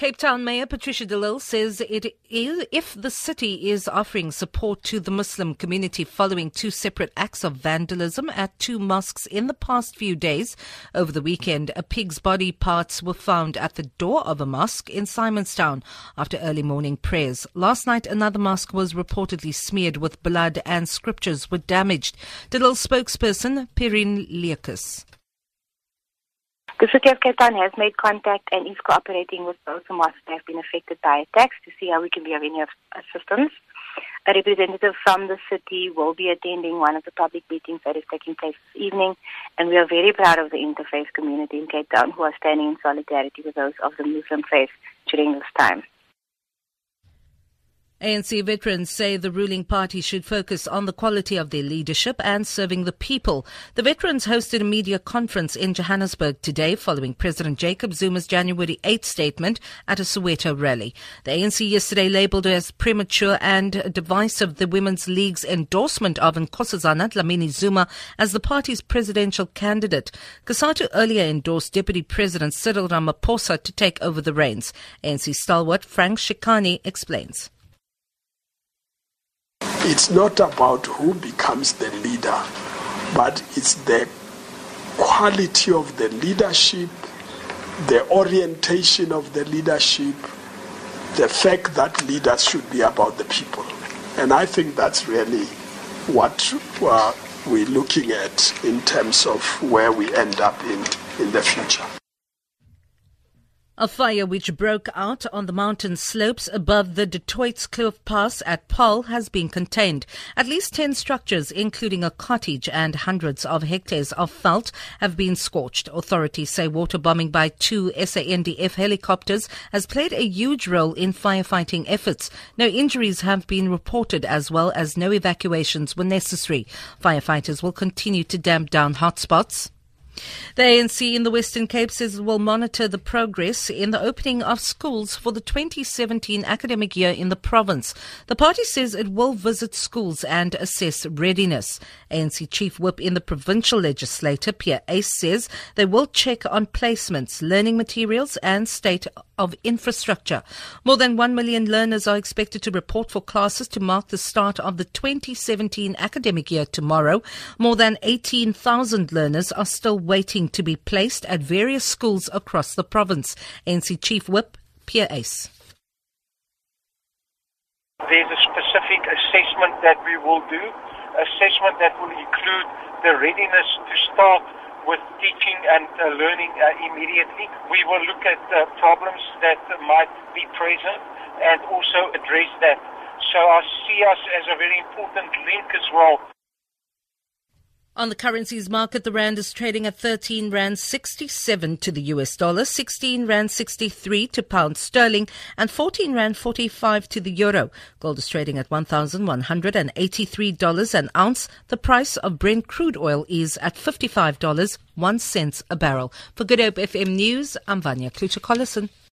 Cape Town Mayor Patricia de Lille says it is, if the city is offering support to the Muslim community following two separate acts of vandalism at two mosques in the past few days. Over the weekend, a pig's body parts were found at the door of a mosque in Simonstown after early morning prayers. Last night, another mosque was reportedly smeared with blood and scriptures were damaged. De Lille spokesperson Perrine Leakus. The City of Cape Town has made contact and is cooperating with those who must have been affected by attacks to see how we can be of any assistance. A representative from the city will be attending one of the public meetings that is taking place this evening, and we are very proud of the interfaith community in Cape Town who are standing in solidarity with those of the Muslim faith during this time. ANC veterans say the ruling party should focus on the quality of their leadership and serving the people. The veterans hosted a media conference in Johannesburg today following President Jacob Zuma's January 8 statement at a Soweto rally. The ANC yesterday labelled as premature and divisive the Women's League's endorsement of Nkosazana Dlamini Zuma as the party's presidential candidate. COSATU earlier endorsed Deputy President Cyril Ramaphosa to take over the reins. ANC stalwart Frank Chikane explains. It's not about who becomes the leader, but it's the quality of the leadership, the orientation of the leadership, the fact that leaders should be about the people. And I think that's really what uh, we're looking at in terms of where we end up in, in the future. A fire which broke out on the mountain slopes above the Du Toitskloof Pass at Paarl has been contained. At least 10 structures, including a cottage and hundreds of hectares of veld, have been scorched. Authorities say water bombing by two SANDF helicopters has played a huge role in firefighting efforts. No injuries have been reported as well as no evacuations were necessary. Firefighters will continue to damp down hotspots. The ANC in the Western Cape says it will monitor the progress in the opening of schools for the 2017 academic year in the province. The party says it will visit schools and assess readiness. ANC Chief Whip in the provincial legislature, Pierre Uys, says they will check on placements, learning materials, and state of infrastructure. More than 1 million learners are expected to report for classes to mark the start of the 2017 academic year tomorrow. More than 18,000 learners are still waiting to be placed at various schools across the province. ANC Chief Whip, Pierre Uys. There's a specific assessment that we will do, assessment that will include the readiness to start with teaching and uh, learning uh, immediately. We will look at uh, problems that might be present and also address that. So I see us as a very important link as well. On the currencies market, the rand is trading at 13 rand 67 to the US dollar, 16 rand 63 to pound sterling, and 14 rand 45 to the euro. Gold is trading at $1,183 an ounce. The price of Brent crude oil is at $55, 1 cent a barrel. For Good Hope FM News, I'm Vanya Klucher-Collison.